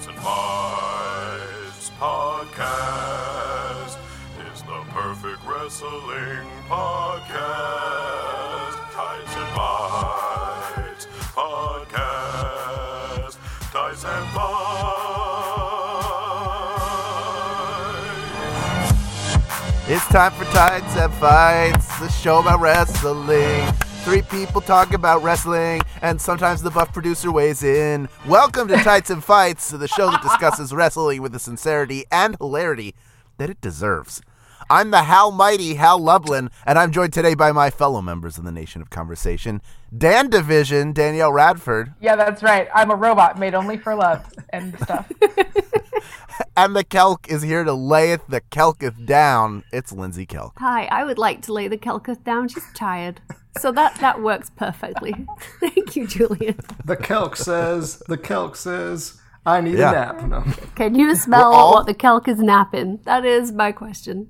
Tights and Fights podcast is the perfect wrestling podcast. Tights and Fights podcast. Tights and Fights. It's time for Tights and Fights, the show about wrestling. Three people talk about wrestling, and sometimes the buff producer weighs in. Welcome to Tights and Fights, the show that discusses wrestling with the sincerity and hilarity that it deserves. I'm the Hal Mighty, Hal Lublin, and I'm joined today by my fellow members of the Nation of Conversation, Dan Division, Danielle Radford, Yeah, that's right. I'm a robot made only for love and stuff. and the Kelk is here to layeth the Kelketh down. It's Lindsey Kelk. Hi, I would like to lay the Kelketh down. She's tired. So that that works perfectly. Thank you, Julian. The Kelk says, the Kelk says, I need Yeah. a nap. No. Can you smell all- what the Kelk is napping? That is my question.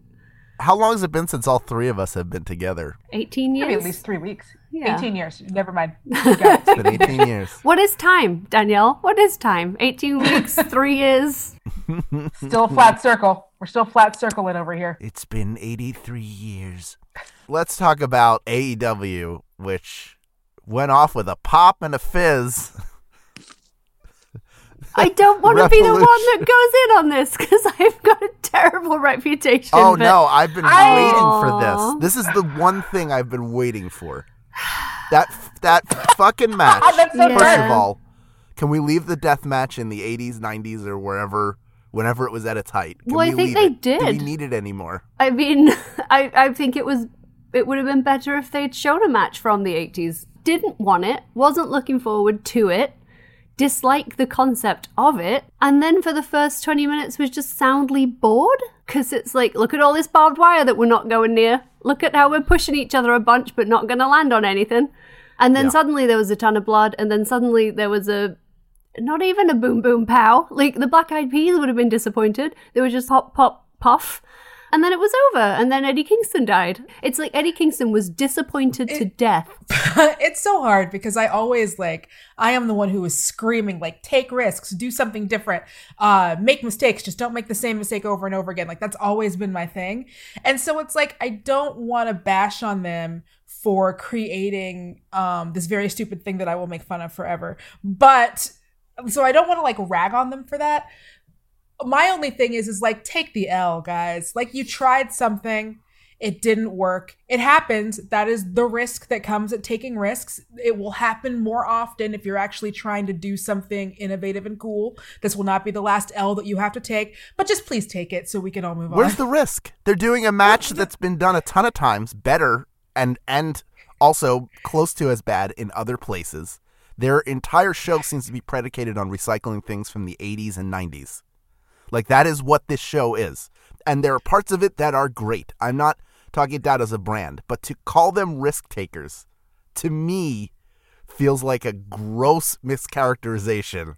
How long has it been since all three of us have been together? 18 years? Maybe at least three weeks. Yeah. 18 years. Never mind. It. It's been 18 years. What is time, Danielle? What is time? 18 weeks, three years? Still a flat circle. We're still flat circling over here. It's been 83 years. Let's talk about AEW, which went off with a pop and a fizz. I don't want to be the one that goes in on this because I've got a terrible reputation. Oh no, I've been I- waiting for this. This is the one thing I've been waiting for. That that fucking oh, match. So First fair. of all, can we leave the death match in the 80s, 90s, or wherever, whenever it was at its height? Can Well, I we think leave they it? Do we need it anymore? I mean, I, I think it was it would have been better if they'd shown a match from the 80s. Didn't want it, wasn't looking forward to it, disliked the concept of it, and then for the first 20 minutes was just soundly bored because it's like, look at all this barbed wire that we're not going near. Look at how we're pushing each other a bunch but not going to land on anything. And then Yeah. suddenly there was a ton of blood, and then suddenly there was a not even a boom boom pow. Like the Black Eyed Peas would have been disappointed. They was just pop pop puff. And then it was over. And then Eddie Kingston died. It's like Eddie Kingston was disappointed to death. it's so hard because I always like I am the one who is screaming like take risks, do something different, uh make mistakes, just don't make the same mistake over and over again. Like that's always been my thing. And so it's like I don't want to bash on them for creating um this very stupid thing that I will make fun of forever. But so I don't want to like rag on them for that. My only thing is is like take the L, guys. Like you tried something it didn't work. It happens. That is the risk that comes at taking risks. It will happen more often if you're actually trying to do something innovative and cool. This will not be the last L that you have to take, but just please take it so we can all move Where's on. Where's the risk? They're doing a match that's been done a ton of times, better and and also close to as bad in other places. Their entire show seems to be predicated on recycling things from the 80s and 90s. Like that is what this show is. And there are parts of it that are great. I'm not talking it down as a brand, but to call them risk takers to me feels like a gross mischaracterization.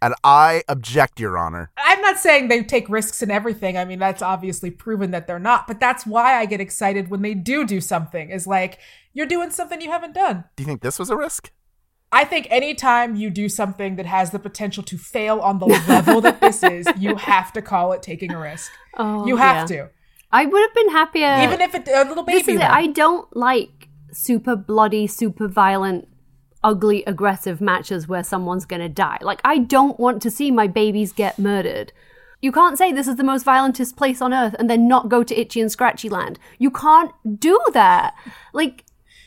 And I object, Your Honor. I'm not saying they take risks in everything. I mean, that's obviously proven that they're not, but that's why I get excited when they do do something. Is like you're doing something you haven't done. Do you think this was a risk? I think anytime you do something that has the potential to fail on the level that this is, you have to call it taking a risk. Oh, you have yeah. to. I would have been happier. Even if it a little baby. this is it. I don't like super bloody, super violent, ugly, aggressive matches where someone's going to die. Like, I don't want to see my babies get murdered. You can't say this is the most violentest place on earth and then not go to Itchy and Scratchy Land. You can't do that. Like,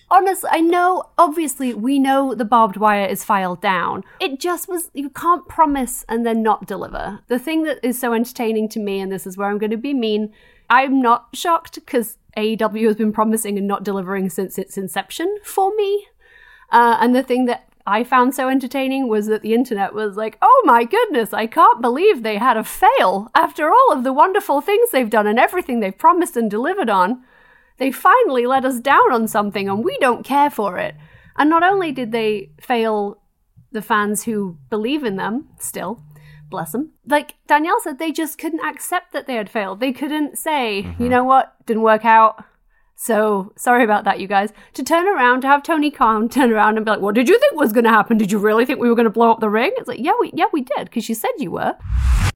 honestly, I know, obviously, we know the barbed wire is filed down. It just was, you can't promise and then not deliver. The thing that is so entertaining to me, and this is where I'm going to be mean, I'm not shocked because AEW has been promising and not delivering since its inception for me. Uh, and the thing that I found so entertaining was that the internet was like, oh my goodness, I can't believe they had a fail after all of the wonderful things they've done and everything they've promised and delivered on. They finally let us down on something and we don't care for it. And not only did they fail the fans who believe in them still, bless them, like Danielle said, they just couldn't accept that they had failed. They couldn't say, you know what, didn't work out. So sorry about that, you guys. To turn around, to have Tony Khan turn around and be like, "What did you think was going to happen? Did you really think we were going to blow up the ring?" It's like, yeah, we yeah we did because you said you were.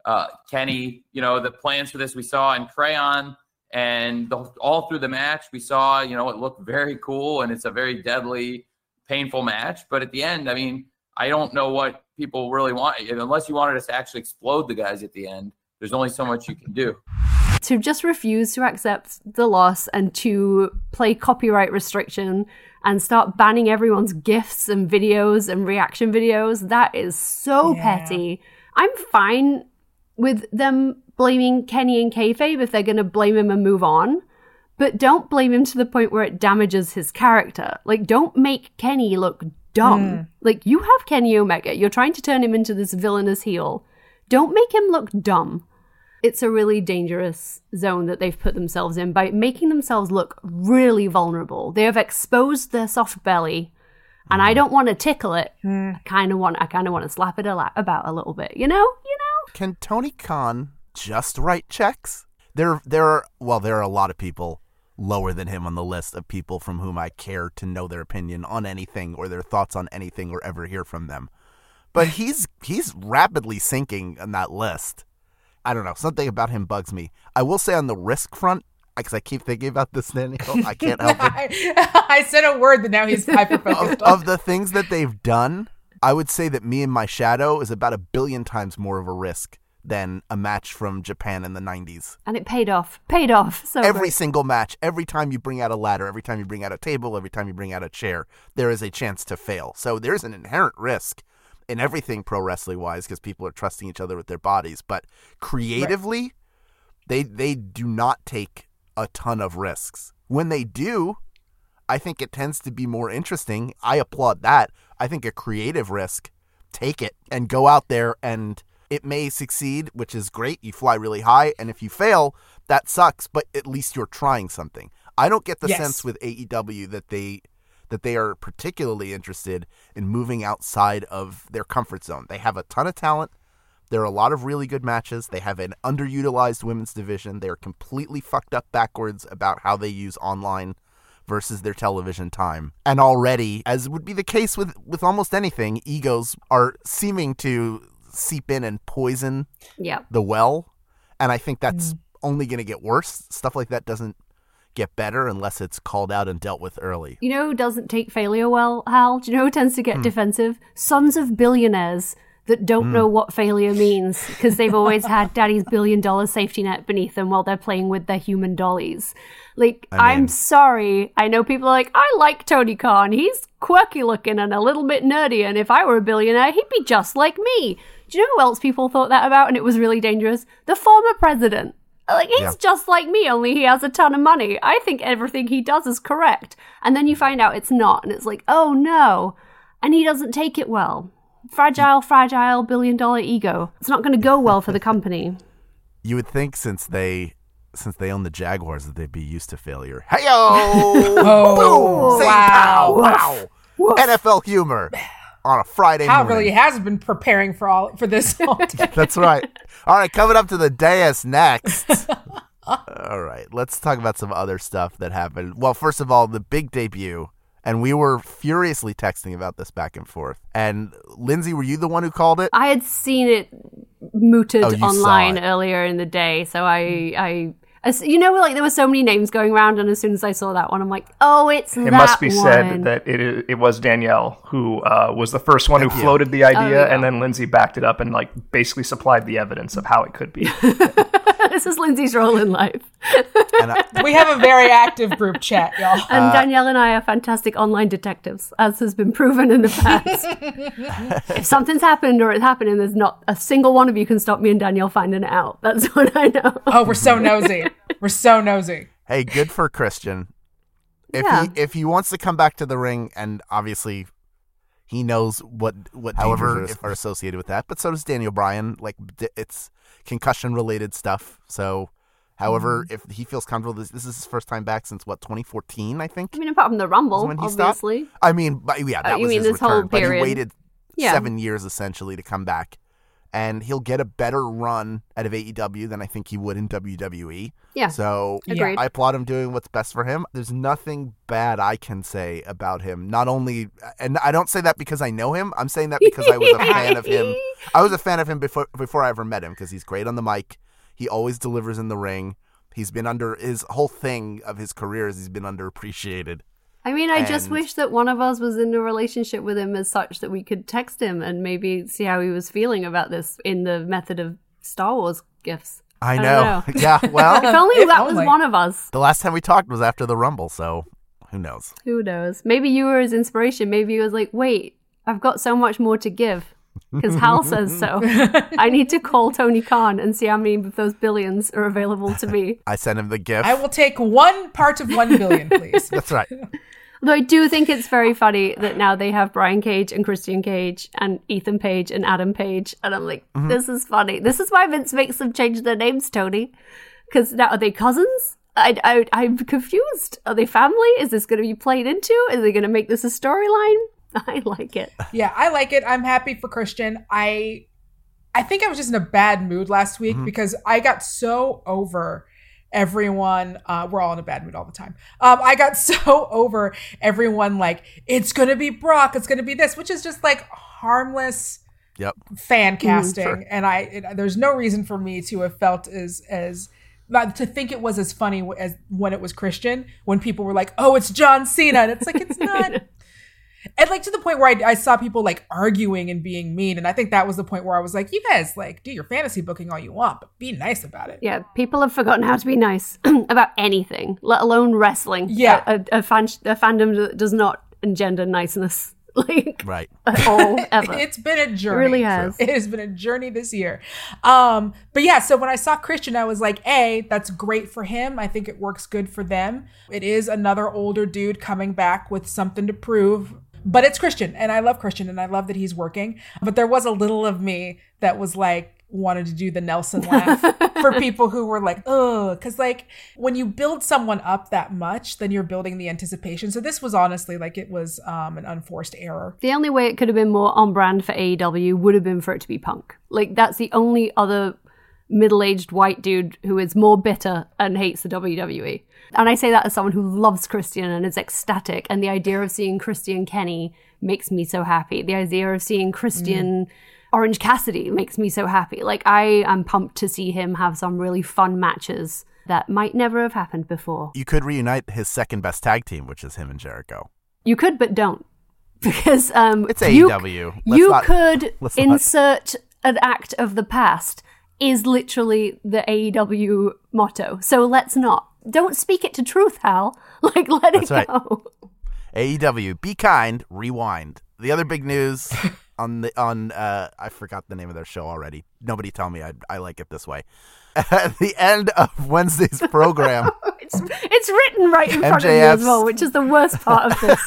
uh, Kenny, you know, the plans for this we saw in Crayon and the, all through the match, we saw, you know, it looked very cool and it's a very deadly, painful match. But at the end, I mean, I don't know what people really want. Unless you wanted us to actually explode the guys at the end, there's only so much you can do. to just refuse to accept the loss and to play copyright restriction and start banning everyone's gifts and videos and reaction videos that is so Yeah. petty i'm fine with them blaming kenny and kayfabe if they're going to blame him and move on. But don't blame him to the point where it damages his character. Like don't make kenny look dumb. Hmm. Like you have kenny omega. You're trying to turn him into this villainous heel. Don't make him look dumb. It's a really dangerous zone that they've put themselves in by making themselves look really vulnerable. They have exposed their soft belly, and I hmm. don't want to tickle it. Hmm. I kind of want, I kind of want to slap it a la- about a little bit. You know, you know. Can Tony Khan just write checks? There, there are well, there are a lot of people lower than him on the list of people from whom I care to know their opinion on anything or their thoughts on anything or ever hear from them. But he's he's rapidly sinking on that list. I don't know. Something about him bugs me. I will say on the risk front, because I keep thinking about this, Danielle. I can't help it. I, I said a word that now he's hyper of, focused of the things that they've done, I would say that me and my shadow is about a billion times more of a risk than a match from Japan in the 90s. And it paid off. Paid off. So Every great. single match, every time you bring out a ladder, every time you bring out a table, every time you bring out a chair, there is a chance to fail. So there's an inherent risk in everything pro wrestling wise because people are trusting each other with their bodies. But creatively, they they do not take a ton of risks. When they do, I think it tends to be more interesting. I applaud that. I think a creative risk, take it and go out there and it may succeed, which is great. You fly really high, and if you fail, that sucks, but at least you're trying something. I don't get the Yes. sense with AEW that they that they are particularly interested in moving outside of their comfort zone. They have a ton of talent. There are a lot of really good matches. They have an underutilized women's division. They are completely fucked up backwards about how they use online versus their television time. And already, as would be the case with, with almost anything, egos are seeming to seep in and poison yeah. the well. And I think that's mm. only going to get worse. Stuff like that doesn't get better unless it's called out and dealt with early. You know who doesn't take failure well, Hal? Do you know who tends to get hmm. defensive? Sons of billionaires that don't hmm. know what failure means because they've always had daddy's billion dollar safety net beneath them while they're playing with their human dollies. Like, I I'm mean- sorry. I know people are like, I like Tony Khan. He's quirky looking and a little bit nerdy. And if I were a billionaire, he'd be just like me. Do you know who else people thought that about? And it was really dangerous? The former president. Like, he's Yeah. just like me, only he has a ton of money. I think everything he does is correct. And then you mm-hmm. find out it's not. And it's like, oh no. And he doesn't take it well. Fragile, mm. fragile billion dollar ego. It's not going to go well for the company. You would think since they since they own the Jaguars that they'd be used to failure. Hey oh, Boom! wow. Wow! NFL humor on a Friday Hal morning. really has been preparing for all for this all day. That's right. All right, coming up to the dais next. all right, let's talk about some other stuff that happened. Well, first of all, the big debut, and we were furiously texting about this back and forth. And Lindsey, were you the one who called it? I had seen it mooted Oh, online earlier in the day, so I, I, as- you know, like there were so many names going around, and as soon as I saw that one, I'm like, oh, it's It that must be one. said that it is, it was Danielle who uh, was the first one who Thank you. floated the idea, yeah. and then Lindsey backed it up and like basically supplied the evidence of how it could be. this is Lindsey's role in life. And I, we have a very active group chat, y'all. And Uh, Danielle and I are fantastic online detectives, as has been proven in the past. if something's happened or it's happening, there's not a single one of you can stop me and Danielle finding it out. That's what I know. Oh, we're so nosy. We're so nosy. hey, good for Christian. If Yeah. he if he wants to come back to the ring, and obviously he knows what what However, dangers if- are associated with that, but so does Daniel Bryan. Like it's concussion related stuff. So, however, Mm-hmm. if he feels comfortable, this, this is his first time back since what 2014, I think. I mean, apart from the Rumble, when he stopped? obviously. I mean, but yeah, that Uh, was mean his this whole return. But he waited Yeah. seven years essentially to come back, and he'll get a better run out of AEW than I think he would in WWE. Yeah. So Agreed. I applaud him doing what's best for him. There's nothing bad I can say about him. Not only, and I don't say that because I know him. I'm saying that because I was a fan of him. I was a fan of him before before I ever met him because he's great on the mic. He always delivers in the ring. He's been under his whole thing of his career is he's been underappreciated. I mean, I just wish that one of us was in a relationship with him as such that we could text him and maybe see how he was feeling about this in the method of Star Wars gifts. I don't know. know. yeah. Well. if only If that only. was one of us. the last time we talked was after the Rumble, so who knows? Who knows? Maybe you were his inspiration. Maybe he was like, wait, I've got so much more to give. Because Hal says so. I need to call Tony Khan and see how many of those billions are available to me. I sent him the gift. I will take one part of one billion, please. That's right. Though I do think it's very funny that now they have Brian Cage and Christian Cage and Ethan Page and Adam Page. And I'm like, mm-hmm. this is funny. This is why Vince makes them change their names, Tony. Because now are they cousins? I, I, I'm confused. Are they family? Is this going to be played into? Are they going to make this a storyline? I like it. yeah, I like it. I'm happy for Christian. I I think I was just in a bad mood last week mm-hmm. because I got so over everyone uh we're all in a bad mood all the time um i got so over everyone like it's gonna be brock it's gonna be this which is just like harmless Yep. fan casting sure. and i it, there's no reason for me to have felt as as not to think it was as funny as when it was christian when people were like oh it's john cena and it's like it's not and like to the point where I, I saw people like arguing and being mean and i think that was the point where i was like you guys like do your fantasy booking all you want but be nice about it Yeah, people have forgotten how to be nice about anything, let alone wrestling. Yeah. A, a, a, fan, a fandom that does not engender niceness, like, Right. at all, ever. It's been a journey. really has. It has been a journey this year. Um, but yeah, so when I saw Christian, I was like, A, that's great for him. I think it works good for them. It is another older dude coming back with something to prove. But it's Christian, and I love Christian, and I love that he's working. But there was a little of me that was like, wanted to do the Nelson laugh for people who were like, oh, because like when you build someone up that much, then you're building the anticipation. So this was honestly like it was um, an unforced error. The only way it could have been more on brand for AEW would have been for it to be Punk. Like that's the only other middle-aged white dude who is more bitter and hates the WWE. And I say that as someone who loves Christian and is ecstatic. And the idea of seeing Christian Kenny makes me so happy. The idea of seeing Christian Orange Cassidy makes me so happy. Like I am pumped to see him have some really fun matches that might never have happened before. You could reunite his second best tag team, which is him and Jericho. You could, but don't. Because um, It's you, AEW. Let's you not- could let's not- insert an act of the past is literally the AEW motto. So let's not. Don't speak it to truth, Hal. Like let That's it right. go. AEW, be kind, rewind. The other big news on the on uh I forgot the name of their show already. Nobody tell me I I like it this way. At the end of Wednesday's program, It's it's written right in front of you as well, which is the worst part of this.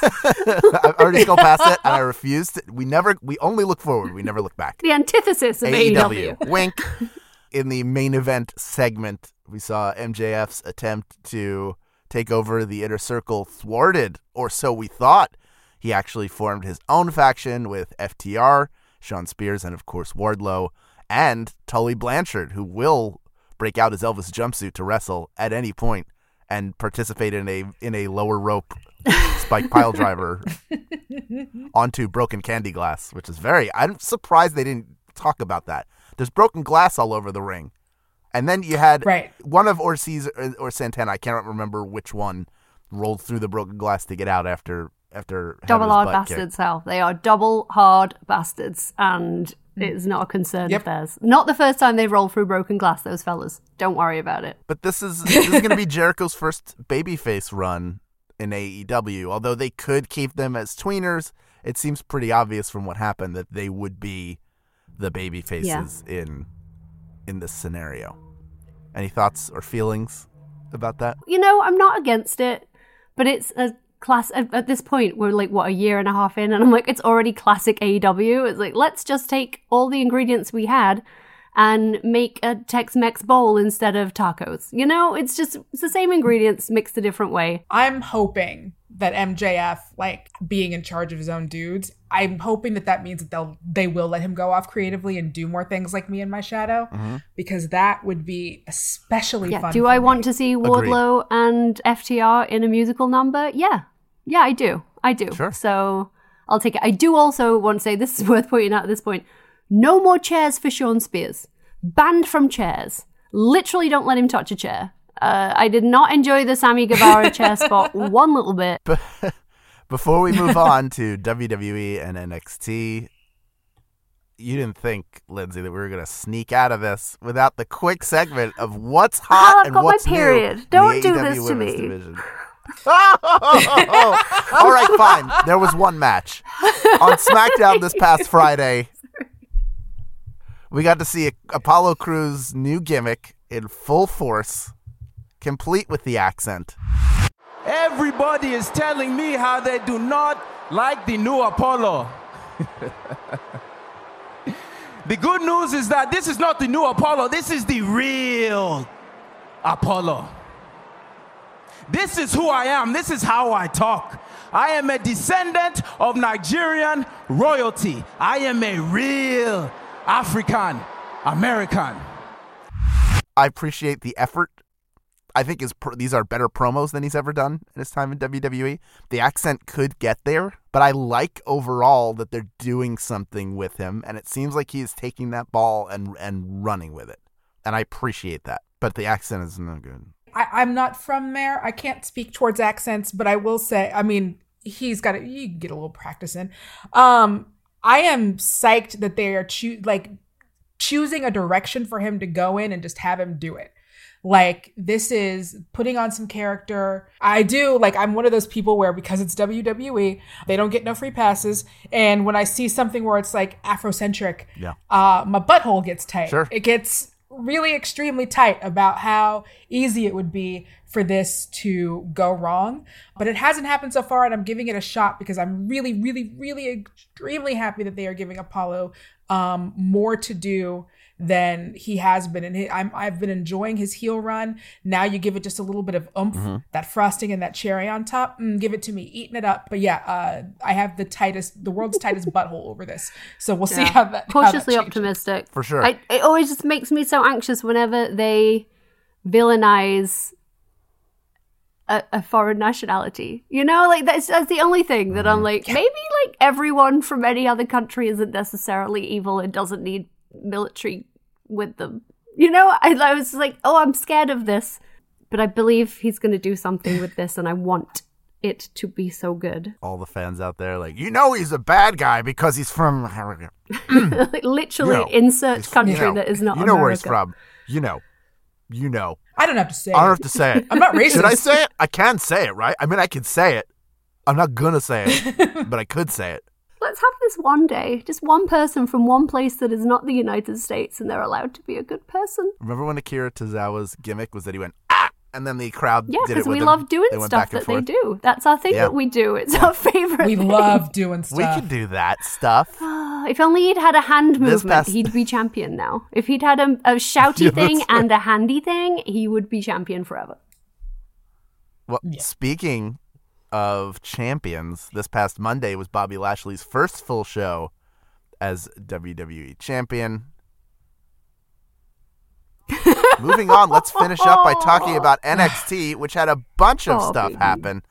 I've already scrolled past it and I refused. We never we only look forward. We never look back. the antithesis of AEW. AEW. Wink. In the main event segment, we saw MJF's attempt to take over the inner circle thwarted, or so we thought. He actually formed his own faction with FTR, Shawn Spears, and of course Wardlow, and Tully Blanchard, who will break out his Elvis jumpsuit to wrestle at any point and participate in a in a lower rope spike pile driver onto broken candy glass, which is very. I'm surprised they didn't talk about that. There's broken glass all over the ring, and then you had Right. one of Ortiz or, uh, or Santana. I can't remember which one rolled through the broken glass to get out after after Double hard butt kicked. bastards, They are double hard bastards, and mm. it's not a concern Yep. of theirs. Not the first time they've rolled through broken glass, those fellas. Don't worry about it. But this is this is going to be Jericho's first babyface run in AEW. Although they could keep them as tweeners, it seems pretty obvious from what happened that they would be the baby faces in in this scenario. Any thoughts or feelings about that? you know, I'm not against it, but it's a class at, at this point we're like what a year and a half in and I'm like it's already classic AEW. It's like let's just take all the ingredients we had and make a Tex-Mex bowl instead of tacos. You know, it's just it's the same ingredients mixed a different way. I'm hoping that MJF like being in charge of his own dudes. I'm hoping that that means that they'll they will let him go off creatively and do more things like me and my shadow mm-hmm. because that would be especially Yeah. fun. Do I me. want to see Wardlow and FTR in a musical number? Yeah. Yeah, I do. I do. Sure. So I'll take it. I do also want to say this is worth pointing out at this point. No more chairs for Shawn Spears. Banned from chairs. Literally don't let him touch a chair. Uh, I did not enjoy the Sammy Guevara chair spot one little bit. Before we move on to WWE and NXT, you didn't think, Lindsey, that we were going to sneak out of this without the quick segment of what's hot I've and got my what's new period. the Don't do AEW this to Women's me. Division. All right, fine. There was one match on SmackDown this past Friday. We got to see Apollo Crews' new gimmick in full force, complete with the accent. Everybody is telling me how they do not like the new Apollo. the good news is that this is not the new Apollo, this is the real Apollo. This is who I am, this is how I talk. I am a descendant of Nigerian royalty. I am a real African American. I appreciate the effort. I think pr- these are better promos than he's ever done in his time in WWE. The accent could get there, but I like overall that they're doing something with him, and it seems like he is taking that ball and and running with it, and I appreciate that. But the accent is no good. I, I'm not from there. I can't speak towards accents, but I will say, I mean, he's got to, you get a little practice in. Um, I am psyched that they are choo- like choosing a direction for him to go in and just have him do it. Like this is putting on some character. I do like I'm one of those people where because it's WWE, they don't get no free passes. And when I see something where it's like Afrocentric, Yeah. uh, my butthole gets tight. Sure. It gets really extremely tight about how easy it would be for this to go wrong. But it hasn't happened so far, and I'm giving it a shot because I'm really, really, really extremely happy that they are giving Apollo um, more to do than he has been. And he, I'm, I've been enjoying his heel run. Now you give it just a little bit of oomph, that frosting and that cherry on top. Mm, give it to me, eating it up. But yeah, uh, I have the tightest, the world's tightest butthole over this. So we'll see how that how that cautiously optimistic For sure. I, it always just makes me so anxious whenever they villainize a, a foreign nationality you know like that's, that's the only thing that Mm-hmm. i'm like maybe like everyone from any other country isn't necessarily evil and doesn't need military with them you know i, I was like oh i'm scared of this but i believe he's going to do something with this and i want it to be so good All the fans out there, like you know, he's a bad guy because he's from. Hmm. literally You know, insert country you know, that is not You know where he's from. You know. You know. I don't have to say. I don't it. have to say it. I'm not racist. Should I say it? I can say it, right? I mean, I can say it. I'm not gonna say it, but I could say it. Let's have this one day. Just one person from one place that is not the United States, and they're allowed to be a good person. Remember when Akira Tozawa's gimmick was that he went ah, and then the crowd Yeah, because we him. love doing They stuff back and that they do. That's our thing Yeah. that we do. It's our favorite. We thing. love doing stuff. We can do that stuff. If only he'd had a hand movement, past- he'd be champion now. If he'd had a, a shouty Yeah, thing right. and a handy thing, he would be champion forever. Well, speaking of champions, this past Monday was Bobby Lashley's first full show as WWE champion. Moving on, let's finish up by talking about NXT, which had a bunch of Oh, stuff baby. happen.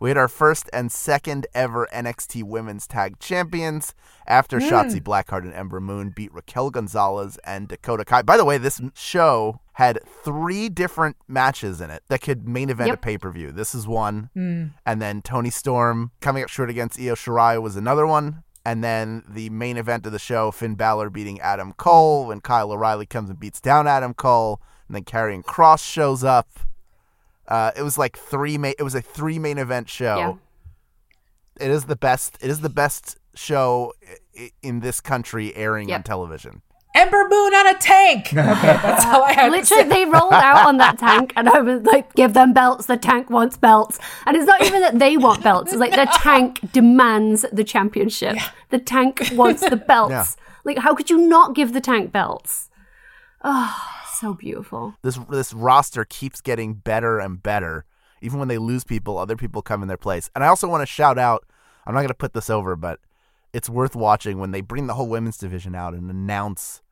We had our first and second ever NXT Women's Tag Champions after hmm. Shotzi Blackheart and Ember Moon beat Raquel Gonzalez and Dakota Kai. By the way, this show had three different matches in it that could main event a pay per view. This is one, hmm. and then Toni Storm coming up short against Io Shirai was another one. And then the main event of the show, Finn Balor beating Adam Cole when Kyle O'Reilly comes and beats down Adam Cole, and then Karrion Kross shows up. Uh, it was like three. Ma- it was a three main event show. Yeah. It is the best. It is the best show i- in this country airing on television. Ember Moon on a tank. Okay, that's all I have to Literally, say. they rolled out on that tank, and I was like, "Give them belts. The tank wants belts." And it's not even that they want belts; it's like the tank demands the championship. The tank wants the belts. Yeah. Like, how could you not give the tank belts? Oh, so beautiful. This this roster keeps getting better and better. Even when they lose people, other people come in their place. And I also want to shout out. I'm not going to put this over, but it's worth watching when they bring the whole women's division out and announce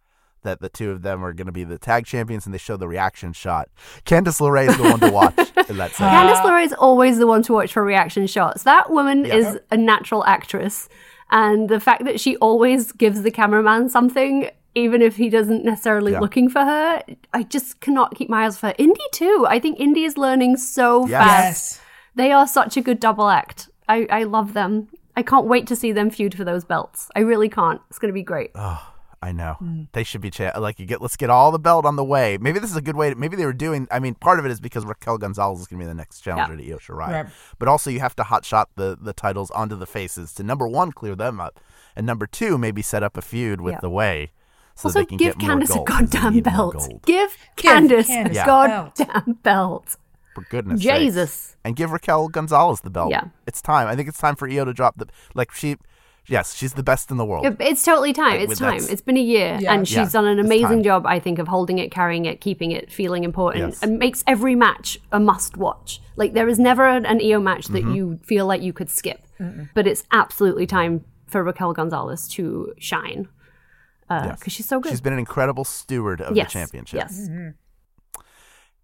that the two of them are going to be the tag champions, and they show the reaction shot. Candice LeRae is the one to watch in that segment. Candice LeRae is always the one to watch for reaction shots. That woman Yeah. is a natural actress. And the fact that she always gives the cameraman something, even if he doesn't necessarily Yeah. looking for her, I just cannot keep my eyes off her. Indi too. I think Indi is learning so Yes. fast. Yes. They are such a good double act. I, I love them. I can't wait to see them feud for those belts. I really can't. It's going to be great. Oh, I know hmm. they should be cha- like you get. Let's get all the belt on the way. Maybe this is a good way. To, maybe they were doing. I mean, part of it is because Raquel Gonzalez is going to be the next challenger to Io Shirai. Right. But also, you have to hot shot the the titles onto the faces to number one, clear them up, and number two, maybe set up a feud with Yeah. the way, so also, they can give get more Candice a gold, 'cause they goddamn belt. gold. Give Give Candice Candice a a goddamn belt. For goodness, sakes. Jesus. and give Raquel Gonzalez the belt. Yeah. it's time. I think it's time for Io to drop the like she. Yes, she's the best in the world. It's totally time. Like, It's time. that's- It's been a year, Yeah. and she's Yeah, done an amazing job, I think, of holding it, carrying it, keeping it, feeling important, Yes. and makes every match a must watch. Like there is never an, an Io match that Mm-hmm. you feel like you could skip, but it's absolutely time for Raquel Gonzalez to shine because Yes. she's so good. She's been an incredible steward of yes, the championship. Yes. Mm-hmm.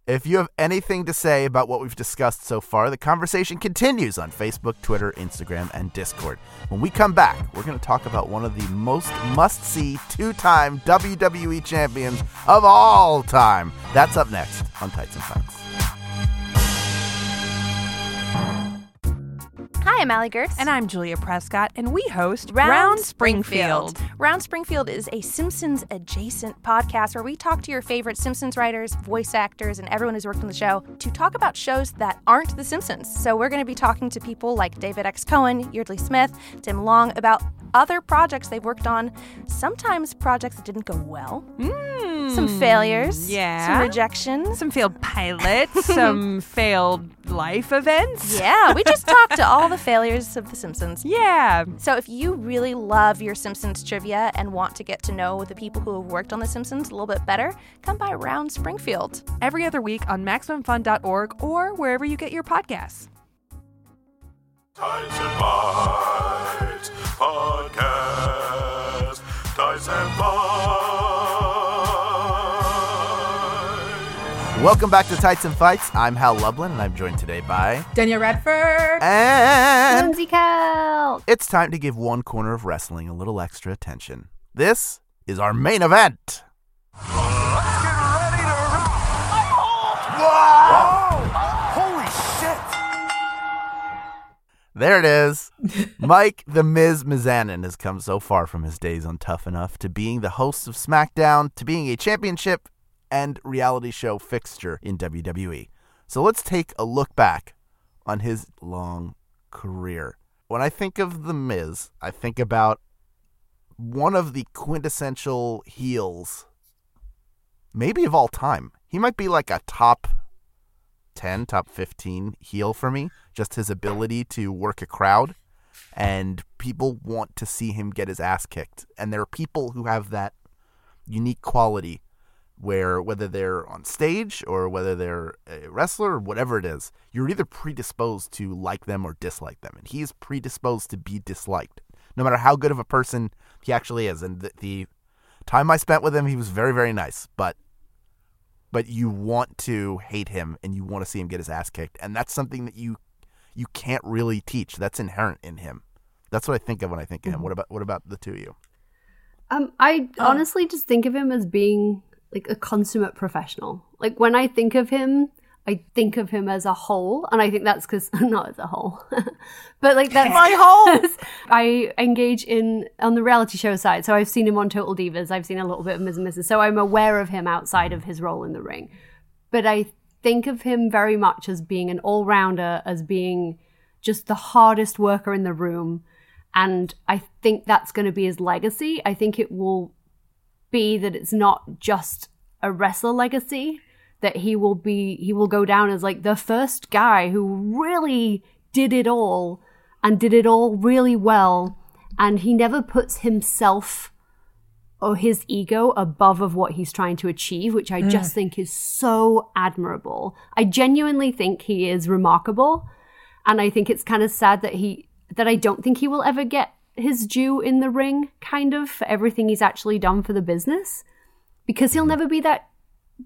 If you have anything to say about what we've discussed so far, the conversation continues on Facebook, Twitter, Instagram, and Discord. When we come back, we're going to talk about one of the most must see two time WWE champions of all time. That's up next on Tights and Fights. Hi, I'm Allie Goertz. And I'm Julia Prescott, and we host Round, Round, Springfield. Springfield. Round Springfield is a Simpsons adjacent podcast where we talk to your favorite Simpsons writers, voice actors, and everyone who's worked on the show to talk about shows that aren't The Simpsons. So we're going to be talking to people like David X. Cohen, Yeardley Smith, Tim Long about other projects they've worked on, sometimes projects that didn't go well, hmm. some failures, yeah. some rejections. Some failed pilots, some failed life events. yeah, we just talked to all the failures of The Simpsons. Yeah. So, if you really love your Simpsons trivia and want to get to know the people who have worked on The Simpsons a little bit better, come by Round Springfield. Every other week on MaximumFun.org or wherever you get your podcasts. Tights and Fights Podcast. Tights and Fights. Welcome back to Tights and Fights. I'm Hal Lublin, and I'm joined today by. Danielle Radford. And. Lindsey Kelk. It's time to give one corner of wrestling a little extra attention. This is our main event. There it is. Mike the Miz Mizanin has come so far from his days on Tough Enough to being the host of SmackDown to being a championship and reality show fixture in WWE. So let's take a look back on his long career. When I think of The Miz, I think about one of the quintessential heels, maybe of all time. He might be like a top 10, top 15 heel for me. Just his ability to work a crowd. And people want to see him get his ass kicked. And there are people who have that unique quality where, whether they're on stage or whether they're a wrestler or whatever it is, you're either predisposed to like them or dislike them. And he's predisposed to be disliked, no matter how good of a person he actually is. And the, the time I spent with him, he was very, very nice. But but you want to hate him and you want to see him get his ass kicked. And that's something that you you can't really teach. That's inherent in him. That's what i think of when i think of him. What about what about the two of you? Um, I honestly just think of him as being like a consummate professional. Like when I think of him, I think of him as a whole, and I think that's because not as a whole, but like that's my whole. I engage in on the reality show side, so I've seen him on Total Divas. I've seen a little bit of Miz & Mrs. So I'm aware of him outside of his role in the ring, but I think of him very much as being an all rounder, as being just the hardest worker in the room. And I think that's going to be his legacy. I think it will be that it's not just a wrestler legacy, that he will be, he will go down as like the first guy who really did it all and did it all really well. And he never puts himself or his ego above of what he's trying to achieve, which I just mm. think is so admirable. I genuinely think he is remarkable, and I think it's kind of sad that he that I don't think he will ever get his due in the ring, kind of for everything he's actually done for the business, because he'll mm. never be that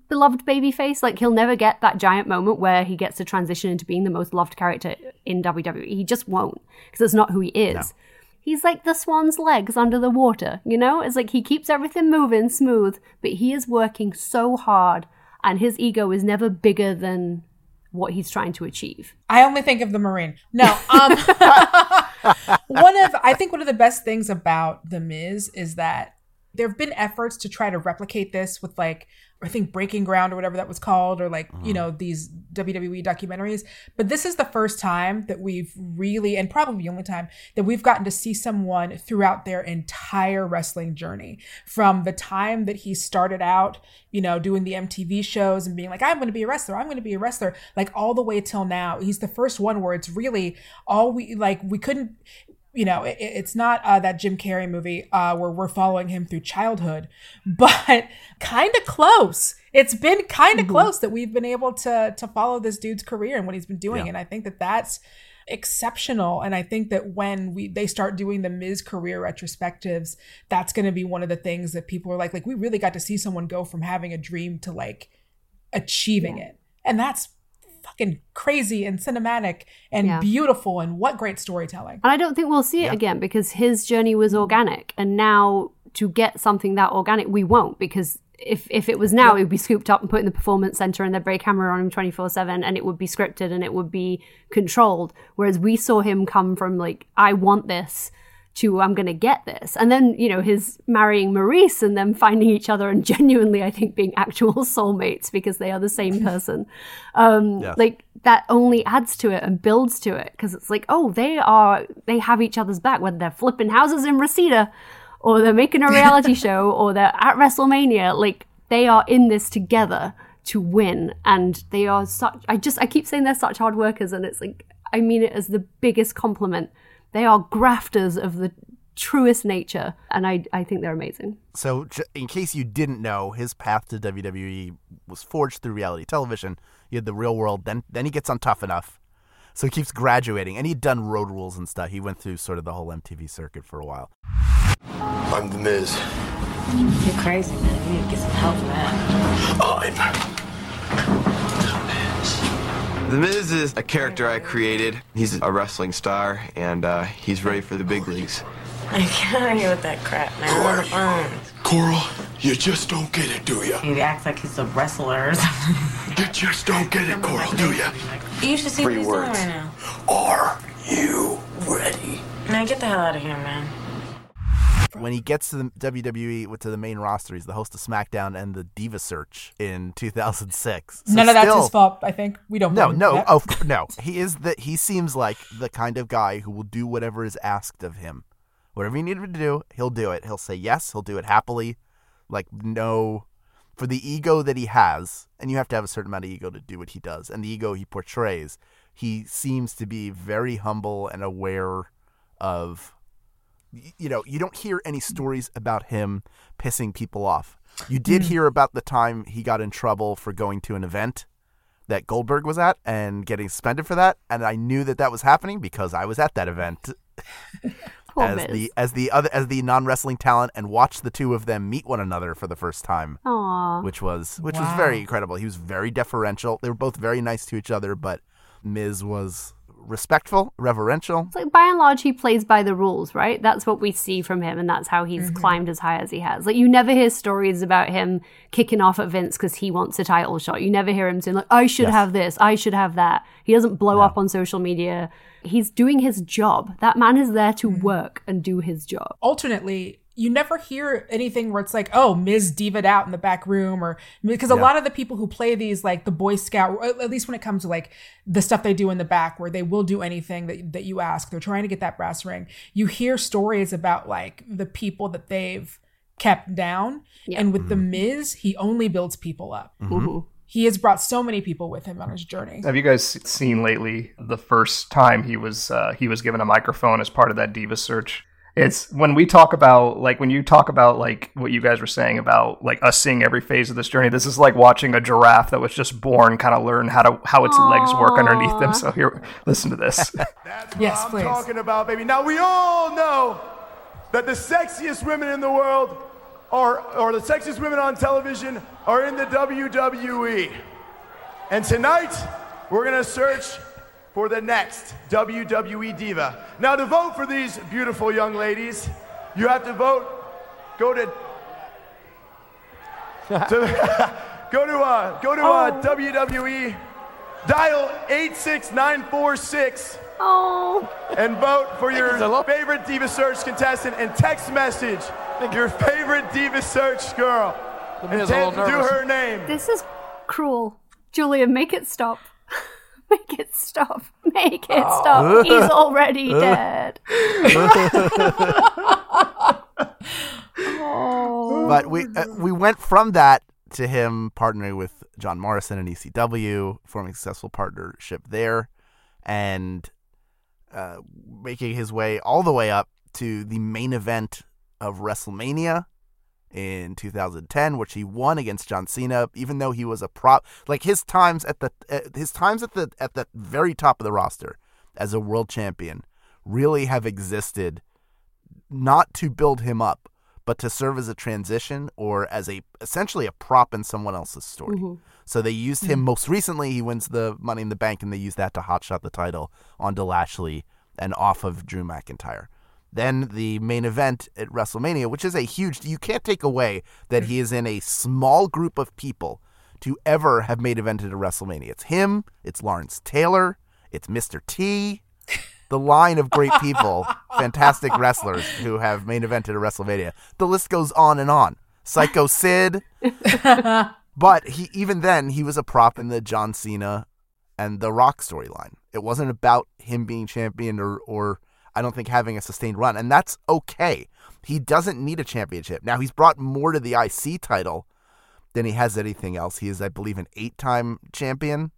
beloved babyface. Like he'll never get that giant moment where he gets to transition into being the most loved character in WWE. He just won't because it's not who he is. He's like the swan's legs under the water, you know? It's like he keeps everything moving smooth, but he is working so hard and his ego is never bigger than what he's trying to achieve. I only think of the Marine. No. Um, one of I think one of the best things about the Miz is that there have been efforts to try to replicate this with like I think Breaking Ground or whatever that was called, or like you uh-huh. know these WWE documentaries. But this is the first time that we've really, and probably the only time that we've gotten to see someone throughout their entire wrestling journey, from the time that he started out, you know, doing the MTV shows and being like, "I'm going to be a wrestler, I'm going to be a wrestler," like all the way till now. He's the first one where it's really all we like. We couldn't you know, it, it's not uh, that Jim Carrey movie uh, where we're following him through childhood, but kind of close. It's been kind of Mm-hmm. close that we've been able to to follow this dude's career and what he's been doing, Yeah. and I think that that's exceptional. And I think that when we they start doing the Miz career retrospectives, that's going to be one of the things that people are like, like we really got to see someone go from having a dream to like achieving it, and that's fucking crazy and cinematic and Yeah. beautiful and what great storytelling. And I don't think we'll see it again because his journey was organic. And now to get something that organic, we won't because if, if it was now, it would be scooped up and put in the performance center and they'd break camera on him 24 7 and it would be scripted and it would be controlled. Whereas we saw him come from like, I want this to I'm going to get this. And then, you know, his marrying Maryse and them finding each other and genuinely, I think, being actual soulmates because they are the same person. Um, Yes. Like that only adds to it and builds to it because it's like, oh, they are, they have each other's back, whether they're flipping houses in Reseda or they're making a reality show or they're at WrestleMania. Like they are in this together to win. And they are such, I just, I keep saying they're such hard workers and it's like, I mean it as the biggest compliment. They are grafters of the truest nature, and I, I think they're amazing. So, in case you didn't know, his path to WWE was forged through reality television. You had the real world, then then he gets on Tough Enough. So he keeps graduating, and he'd done road rules and stuff. He went through sort of the whole MTV circuit for a while. I'm the Miz. You're crazy, man. You need to get some help, man. Oh, The Miz is a character I created. He's a wrestling star, and uh, he's ready for the big leagues. I can't of here with that crap, man. I'm on the phone. Coral, you just don't get it, do ya? He acts like he's a wrestler or something. You just don't get it, Coral, do ya? You should see Three what he's words. doing right now. Are you ready? Man, get the hell out of here, man. When he gets to the WWE to the main roster, he's the host of SmackDown and the Diva Search in 2006. So None of that's his fault. I think we don't. No, no, oh no. He is the he seems like the kind of guy who will do whatever is asked of him. Whatever you need him to do, he'll do it. He'll say yes, he'll do it happily. Like no for the ego that he has, and you have to have a certain amount of ego to do what he does, and the ego he portrays, he seems to be very humble and aware of you know, you don't hear any stories about him pissing people off. You did Mm. hear about the time he got in trouble for going to an event that Goldberg was at and getting suspended for that, and I knew that that was happening because I was at that event as Miz. the as the other as the non wrestling talent and watched the two of them meet one another for the first time, Aw. which was which was very incredible. He was very deferential. They were both very nice to each other, but Miz was respectful, reverential. It's like by and large, he plays by the rules, right? That's what we see from him, and that's how he's mm-hmm. climbed as high as he has. Like you never hear stories about him kicking off at Vince because he wants a title shot. You never hear him saying like, "I should Yes. have this, I should have that." He doesn't blow up on social media. He's doing his job. That man is there to mm. work and do his job. alternately you never hear anything where it's like oh miz diva'd out in the back room or because a Yeah. lot of the people who play these like the boy scout or at least when it comes to like the stuff they do in the back where they will do anything that, that you ask they're trying to get that brass ring you hear stories about like the people that they've kept down Yeah. and with the miz he only builds people up Mhm. he has brought so many people with him on his journey Have you guys seen lately the first time he was uh, he was given a microphone as part of that diva search? It's when we talk about like when you talk about like what you guys were saying about like us seeing every phase of this journey. This is like watching a giraffe that was just born kind of learn how to how its legs work underneath them. So here, listen to this. That's yes, I'm talking about, baby. Now we all know that the sexiest women in the world are, or the sexiest women on television are in the WWE. And tonight, we're gonna search for the next WWE diva. Now, to vote for these beautiful young ladies, you have to vote. Go to. to go to uh, go to uh, WWE. Dial eight six nine four six. Oh. And vote for your favorite Diva Search contestant and text message your favorite Diva Search girl. And Miz a ta- little do her name. This is cruel. Julia, make it stop. make it stop. Make it stop. He's already dead. oh. But we uh, we went from that to him partnering with John Morrison and ECW, forming a successful partnership there, and uh, making his way all the way up to the main event of WrestleMania in 2010, which he won against John Cena, even though he was a prop. Like his times at the uh, his times at the at the very top of the roster as a world champion really have existed not to build him up, but to serve as a transition or as a essentially a prop in someone else's story. Mhm. So they used him most recently. He wins the Money in the Bank, and they use that to hotshot the title onto Lashley and off of Drew McIntyre. Then the main event at WrestleMania, which is a huge, you can't take away that he is in a small group of people to ever have main evented a WrestleMania. It's him, it's Lawrence Taylor, it's Mr. T, the line of great people, fantastic wrestlers who have main evented a WrestleMania. The list goes on and on. Psycho Sid. but he even then he was a prop in the John Cena and the Rock storyline. It wasn't about him being champion or or I don't think having a sustained run, and that's okay. He doesn't need a championship. Now he's brought more to the IC title than he has anything else. He is, I believe, an eight-time champion.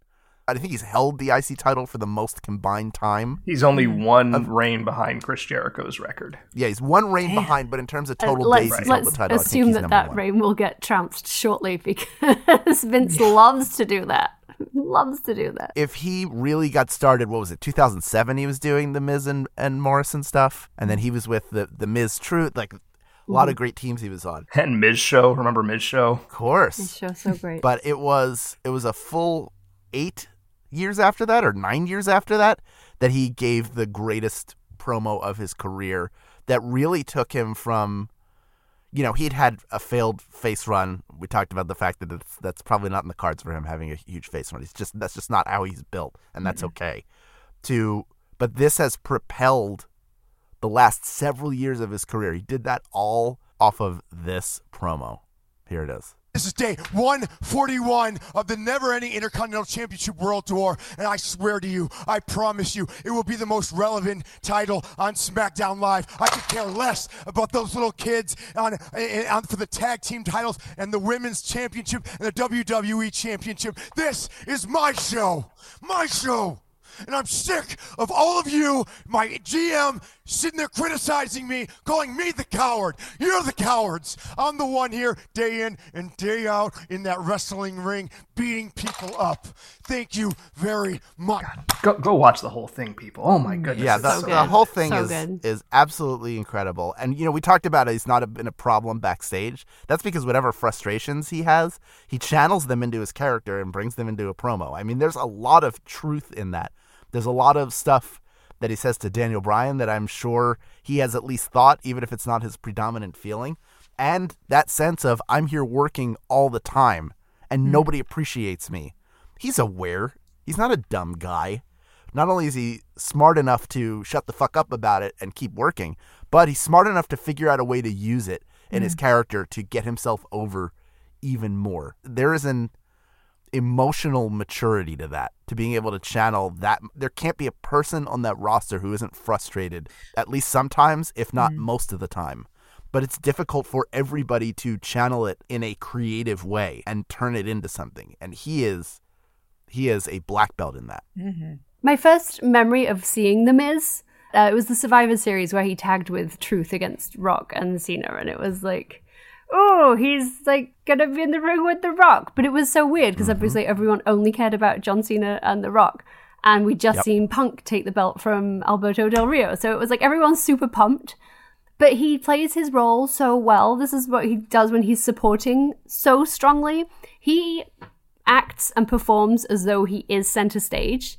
I think he's held the IC title for the most combined time. He's only one reign behind Chris Jericho's record. Yeah, he's one reign behind, but in terms of Uh, total let's days he's held let's the title. I think assume he's that number that one. reign will get trounced shortly because Vince loves to do that. loves to do that. if he really got started, what was it, 2007? He was doing the Miz and, and Morrison stuff, and then he was with the the Miz Truth, like a lot of mm-hmm. great teams he was on. And Miz Show, remember Miz Show? Of course, This show's so great. but it was it was a full eight years after that, or nine years after that, that he gave the greatest promo of his career. That really took him from, you know, he'd had a failed face run. We talked about the fact that it's, that's probably not in the cards for him having a huge face run. He's just that's just not how he's built, and that's okay. To but this has propelled the last several years of his career. He did that all off of this promo. Here it is. This is day 141 of the never ending Intercontinental Championship World Tour. And I swear to you, I promise you, it will be the most relevant title on SmackDown Live. I could care less about those little kids on, eh, on for the tag team titles and the women's championship and the WWE championship. This is my show. My show. And I'm sick of all of you, my GM, sitting there criticizing me, calling me the coward. You're the cowards. I'm the one here day in and day out in that wrestling ring, beating people up. Thank you very much. Go go watch the whole thing, people. Oh my goodness. Yeah, the, so the whole thing So is good. is absolutely incredible. And you know, we talked about it. He's not a, been a problem backstage. That's because whatever frustrations he has, he channels them into his character and brings them into a promo. I mean, there's a lot of truth in that. There's a lot of stuff that he says to Daniel Bryan that I'm sure he has at least thought, even if it's not his predominant feeling. And that sense of I'm here working all the time and hmm. nobody appreciates me. He's aware. He's not a dumb guy. Not only is he smart enough to shut the fuck up about it and keep working, but he's smart enough to figure out a way to use it in his hmm. character to get himself over even more. There is an emotional maturity to that, to being able to channel that. There can't be a person on that roster who isn't frustrated, at least sometimes, if not most of the time. But it's difficult for everybody to channel it in a creative way and turn it into something. And he is, he is a black belt in that. My first memory of seeing The Miz Uh, it was the Survivor Series where he tagged with Truth against Rock and Cena, and it was like, oh, he's like gonna be in the ring with The Rock. But it was so weird because mm-hmm. obviously everyone only cared about John Cena and The Rock. And we'd just Yep. seen Punk take the belt from Alberto Del Rio. So it was like everyone's super pumped. But he plays his role so well. This is what he does when he's supporting so strongly. He acts and performs as though he is center stage.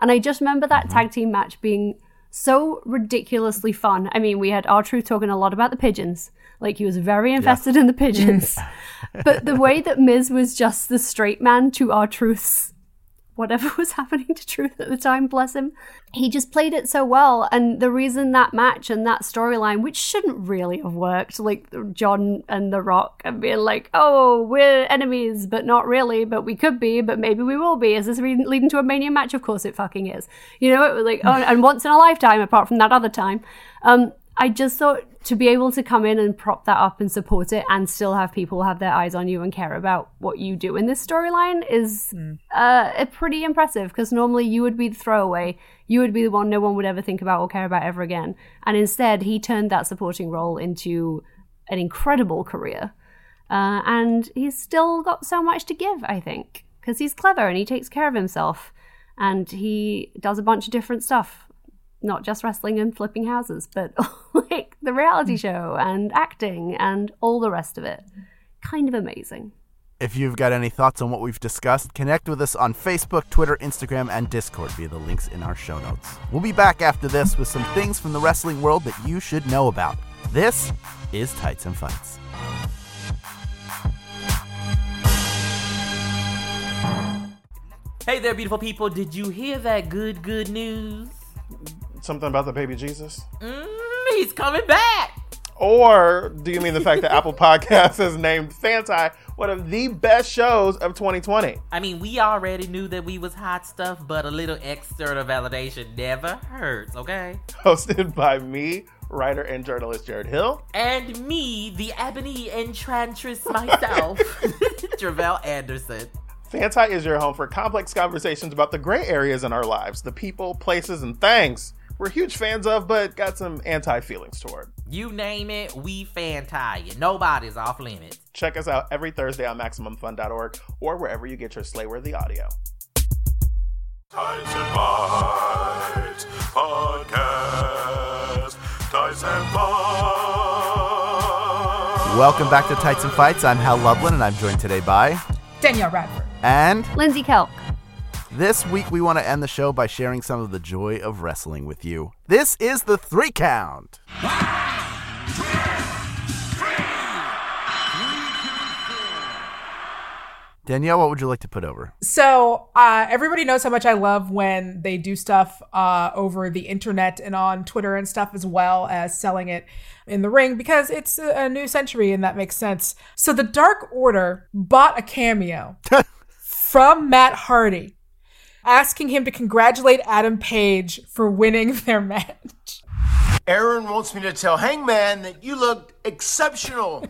And I just remember that mm-hmm. tag team match being so ridiculously fun. I mean, we had R-Truth talking a lot about the pigeons. Like he was very invested in the pigeons. but the way that Miz was just the straight man to R-Truth's whatever was happening to Truth at the time, bless him. He just played it so well. And the reason that match and that storyline, which shouldn't really have worked, like John and The Rock and being like, oh, we're enemies, but not really, but we could be, but maybe we will be. Is this re- leading to a Mania match? Of course it fucking is. You know, it was like, oh, and once in a lifetime, apart from that other time. Um, I just thought to be able to come in and prop that up and support it and still have people have their eyes on you and care about what you do in this storyline is uh, a pretty impressive because normally you would be the throwaway. You would be the one no one would ever think about or care about ever again. And instead, he turned that supporting role into an incredible career. Uh, and he's still got so much to give, I think, because he's clever and he takes care of himself and he does a bunch of different stuff not just wrestling and flipping houses, but like the reality mm. show and acting and all the rest of it. Kind of amazing. If you've got any thoughts on what we've discussed, connect with us on Facebook, Twitter, Instagram, and Discord via the links in our show notes. We'll be back after this with some things from the wrestling world that you should know about. This is Tights and Fights. Hey there, beautiful people. Did you hear that good, good news? Something about the baby Jesus? Mm, he's coming back. Or do you mean the fact that Apple Podcasts has named Fanti one of the best shows of 2020? I mean, we already knew that we was hot stuff, but a little external validation never hurts, okay? Hosted by me, writer and journalist Jarrett Hill. And me, the ebony enchantress myself, Tre'vell Anderson. Fanti is your home for complex conversations about the gray areas in our lives, the people, places, and things we're huge fans of, but got some anti feelings toward. You name it, we fantie it. Nobody's off limits. Check us out every Thursday on MaximumFun.org or wherever you get your Slayworthy audio. Tights and Fights Podcast. Tights and Fights. Welcome back to Tights and Fights. I'm Hal Lublin, and I'm joined today by Danielle Radford. and Lindsey Kelk. This week we want to end the show by sharing some of the joy of wrestling with you. This is the three count. Danielle, what would you like to put over? So uh, everybody knows how much I love when they do stuff uh, over the internet and on Twitter and stuff, as well as selling it in the ring because it's a, a new century and that makes sense. So the Dark Order bought a cameo from Matt Hardy, asking him to congratulate Adam Page for winning their match. Aaron wants me to tell Hangman that you looked exceptional.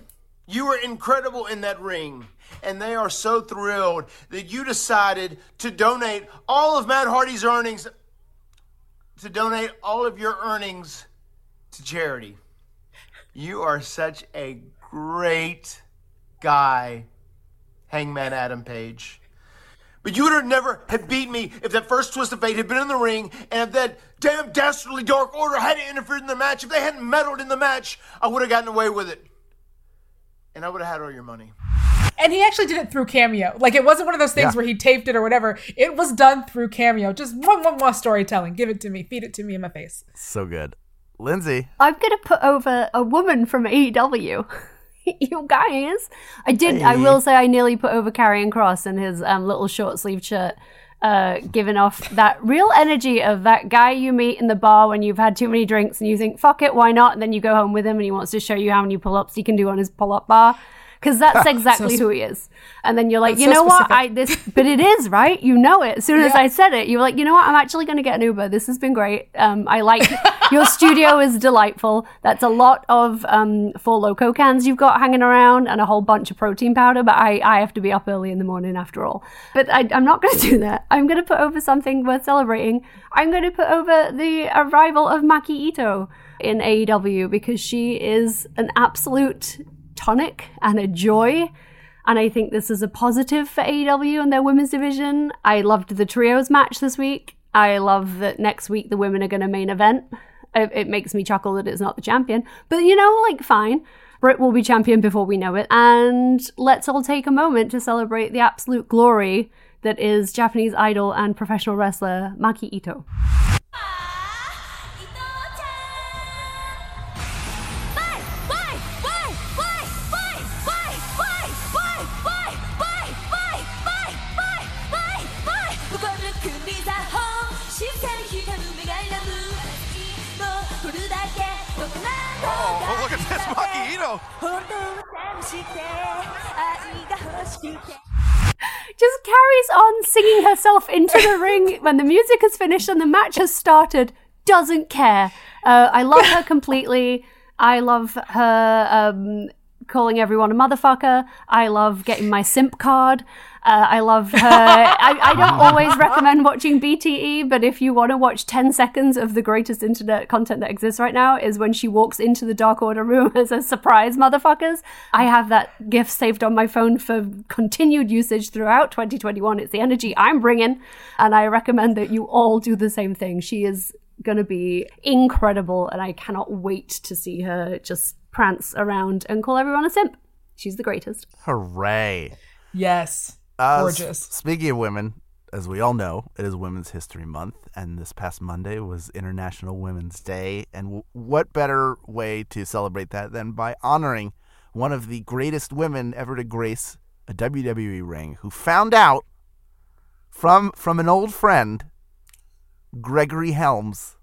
You were incredible in that ring. And they are so thrilled that you decided to donate all of Matt Hardy's earnings, to donate all of your earnings to charity. You are such a great guy, Hangman Adam Page. But you would have never have beat me if that first twist of fate had been in the ring, and if that damn dastardly Dark Order hadn't interfered in the match. If they hadn't meddled in the match, I would have gotten away with it, and I would have had all your money. And he actually did it through Cameo. Like it wasn't one of those things Yeah. where he taped it or whatever. It was done through Cameo. Just one, one more storytelling. Give it to me. Feed it to me in my face. So good. Lindsey. I'm gonna put over a woman from AEW. you guys, I did. I will say I nearly put over Karrion Kross in his um, little short sleeve shirt, uh, giving off that real energy of that guy you meet in the bar when you've had too many drinks and you think, "Fuck it, why not?" And then you go home with him and he wants to show you how many pull-ups he can do on his pull-up bar because that's exactly s- who he is. And then you're like, you so know what? I this, but it is right. You know it. As soon as Yeah. I said it, you were like, you know what? I'm actually going to get an Uber. This has been great. Um, I like your studio is delightful. That's a lot of um four loco cans you've got hanging around and a whole bunch of protein powder. But I I have to be up early in the morning after all. But I, I'm not going to do that. I'm going to put over something worth celebrating. I'm going to put over the arrival of Maki Itoh in AEW because she is an absolute tonic and a joy. And I think this is a positive for AEW and their women's division. I loved the trios match this week. I love that next week the women are going to main event. It, it makes me chuckle that it's not the champion. But you know, like, fine. Britt will be champion before we know it. And let's all take a moment to celebrate the absolute glory that is Japanese idol and professional wrestler Maki Itoh. Just carries on singing herself into the ring when the music has finished and the match has started. Doesn't care. Uh, I love her completely. I love her um, calling everyone a motherfucker. I love getting my simp card. Uh, I love her. I, I don't always recommend watching BTE, but if you want to watch 10 seconds of the greatest internet content that exists right now, is when she walks into the Dark Order room as a surprise, motherfuckers. I have that GIF saved on my phone for continued usage throughout 2021. It's the energy I'm bringing, and I recommend that you all do the same thing. She is going to be incredible, and I cannot wait to see her just prance around and call everyone a simp. She's the greatest. Hooray. Yes. Uh, Gorgeous. speaking of women, as we all know, it is Women's History Month, and this past Monday was International Women's Day. And w- what better way to celebrate that than by honoring one of the greatest women ever to grace a WWE ring, who found out from from an old friend, Gregory Helms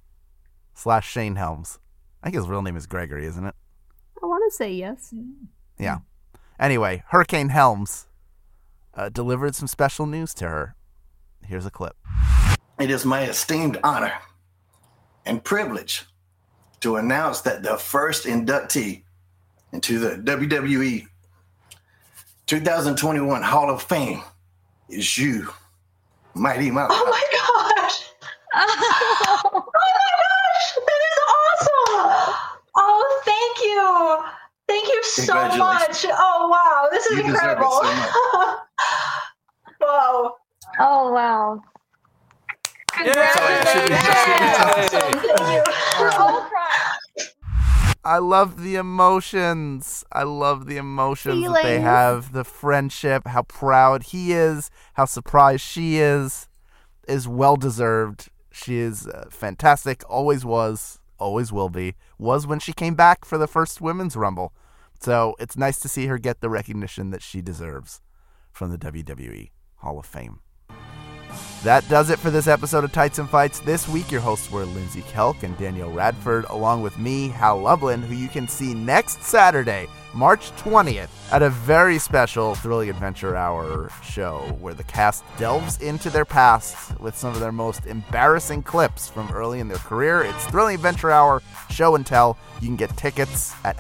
slash Shane Helms. I think his real name is Gregory, isn't it? I want to say yes. Yeah. Anyway, Hurricane Helms uh, delivered some special news to her. Here's a clip. It is my esteemed honor and privilege to announce that the first inductee into the WWE 2021 Hall of Fame is you, Mighty Mouse. Oh my gosh! oh my gosh! That is awesome! Oh, thank you! Thank you so much! Oh wow, this is You incredible! so wow! Oh wow! Congratulations! Thank you. We're all crying. I love the emotions. I love the emotions that they have, the friendship, how proud he is, how surprised she is, is well deserved. She is uh, fantastic, always was, always will be. Was when she came back for the first Women's Rumble. So it's nice to see her get the recognition that she deserves from the WWE Hall of Fame. That does it for this episode of Tights and Fights. This week, your hosts were Lindsey Kelk and Danielle Radford, along with me, Hal Lublin, who you can see next Saturday, March 20th, at a very special Thrilling Adventure Hour show where the cast delves into their past with some of their most embarrassing clips from early in their career. It's Thrilling Adventure Hour Show and Tell. You can get tickets at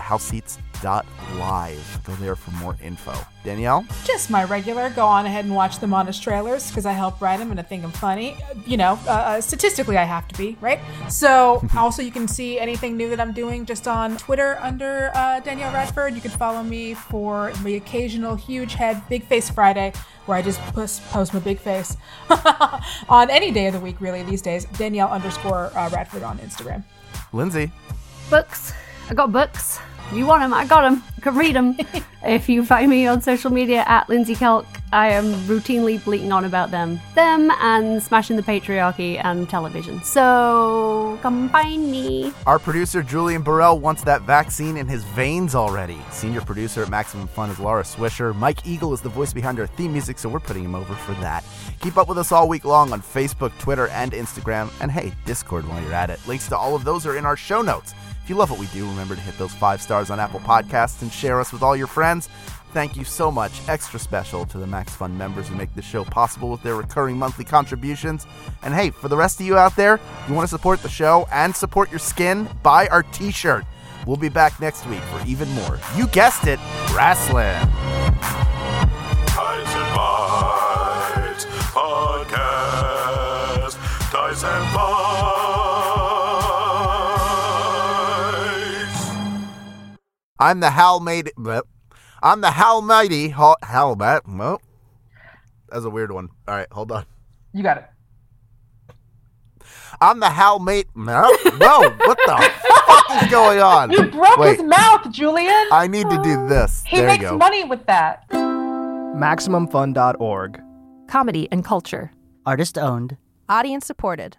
houseseats.live. Go there for more info. Danielle? Just my regular. Go on ahead and watch the honest trailers because I help write them and I think I'm funny. You know, uh, uh, statistically, I have to be, right? So, also, you can see anything new that I'm doing just on Twitter under uh, Danielle Radford. You can follow me for the occasional huge head, Big Face Friday, where I just post, post my big face on any day of the week, really, these days. Danielle underscore uh, Radford on Instagram. Lindsey? Books. I got books. You want them? I got them. You can read them. if you find me on social media at Lindsey Kelk, I am routinely bleating on about them. Them and smashing the patriarchy and television. So come find me. Our producer Julian Burrell wants that vaccine in his veins already. Senior producer at Maximum Fun is Laura Swisher. Mike Eagle is the voice behind our theme music, so we're putting him over for that. Keep up with us all week long on Facebook, Twitter, and Instagram. And hey, Discord while you're at it. Links to all of those are in our show notes. If you love what we do, remember to hit those five stars on Apple Podcasts and share us with all your friends. Thank you so much. Extra special to the MaxFun members who make this show possible with their recurring monthly contributions. And hey, for the rest of you out there, you want to support the show and support your skin, buy our t shirt. We'll be back next week for even more. You guessed it, wrestling. Ties and Bites Podcast. Ties and Bites. I'm the Hal made. bleh. I'm the Hal Mighty. Hal, Hal Bat. Well, that's a weird one. All right, hold on. You got it. I'm the Hal mate. No, whoa, what the fuck is going on? You broke Wait, his mouth, Julian. I need to do this. He there makes you go. money with that. MaximumFun.org. Comedy and culture. Artist owned. Audience supported.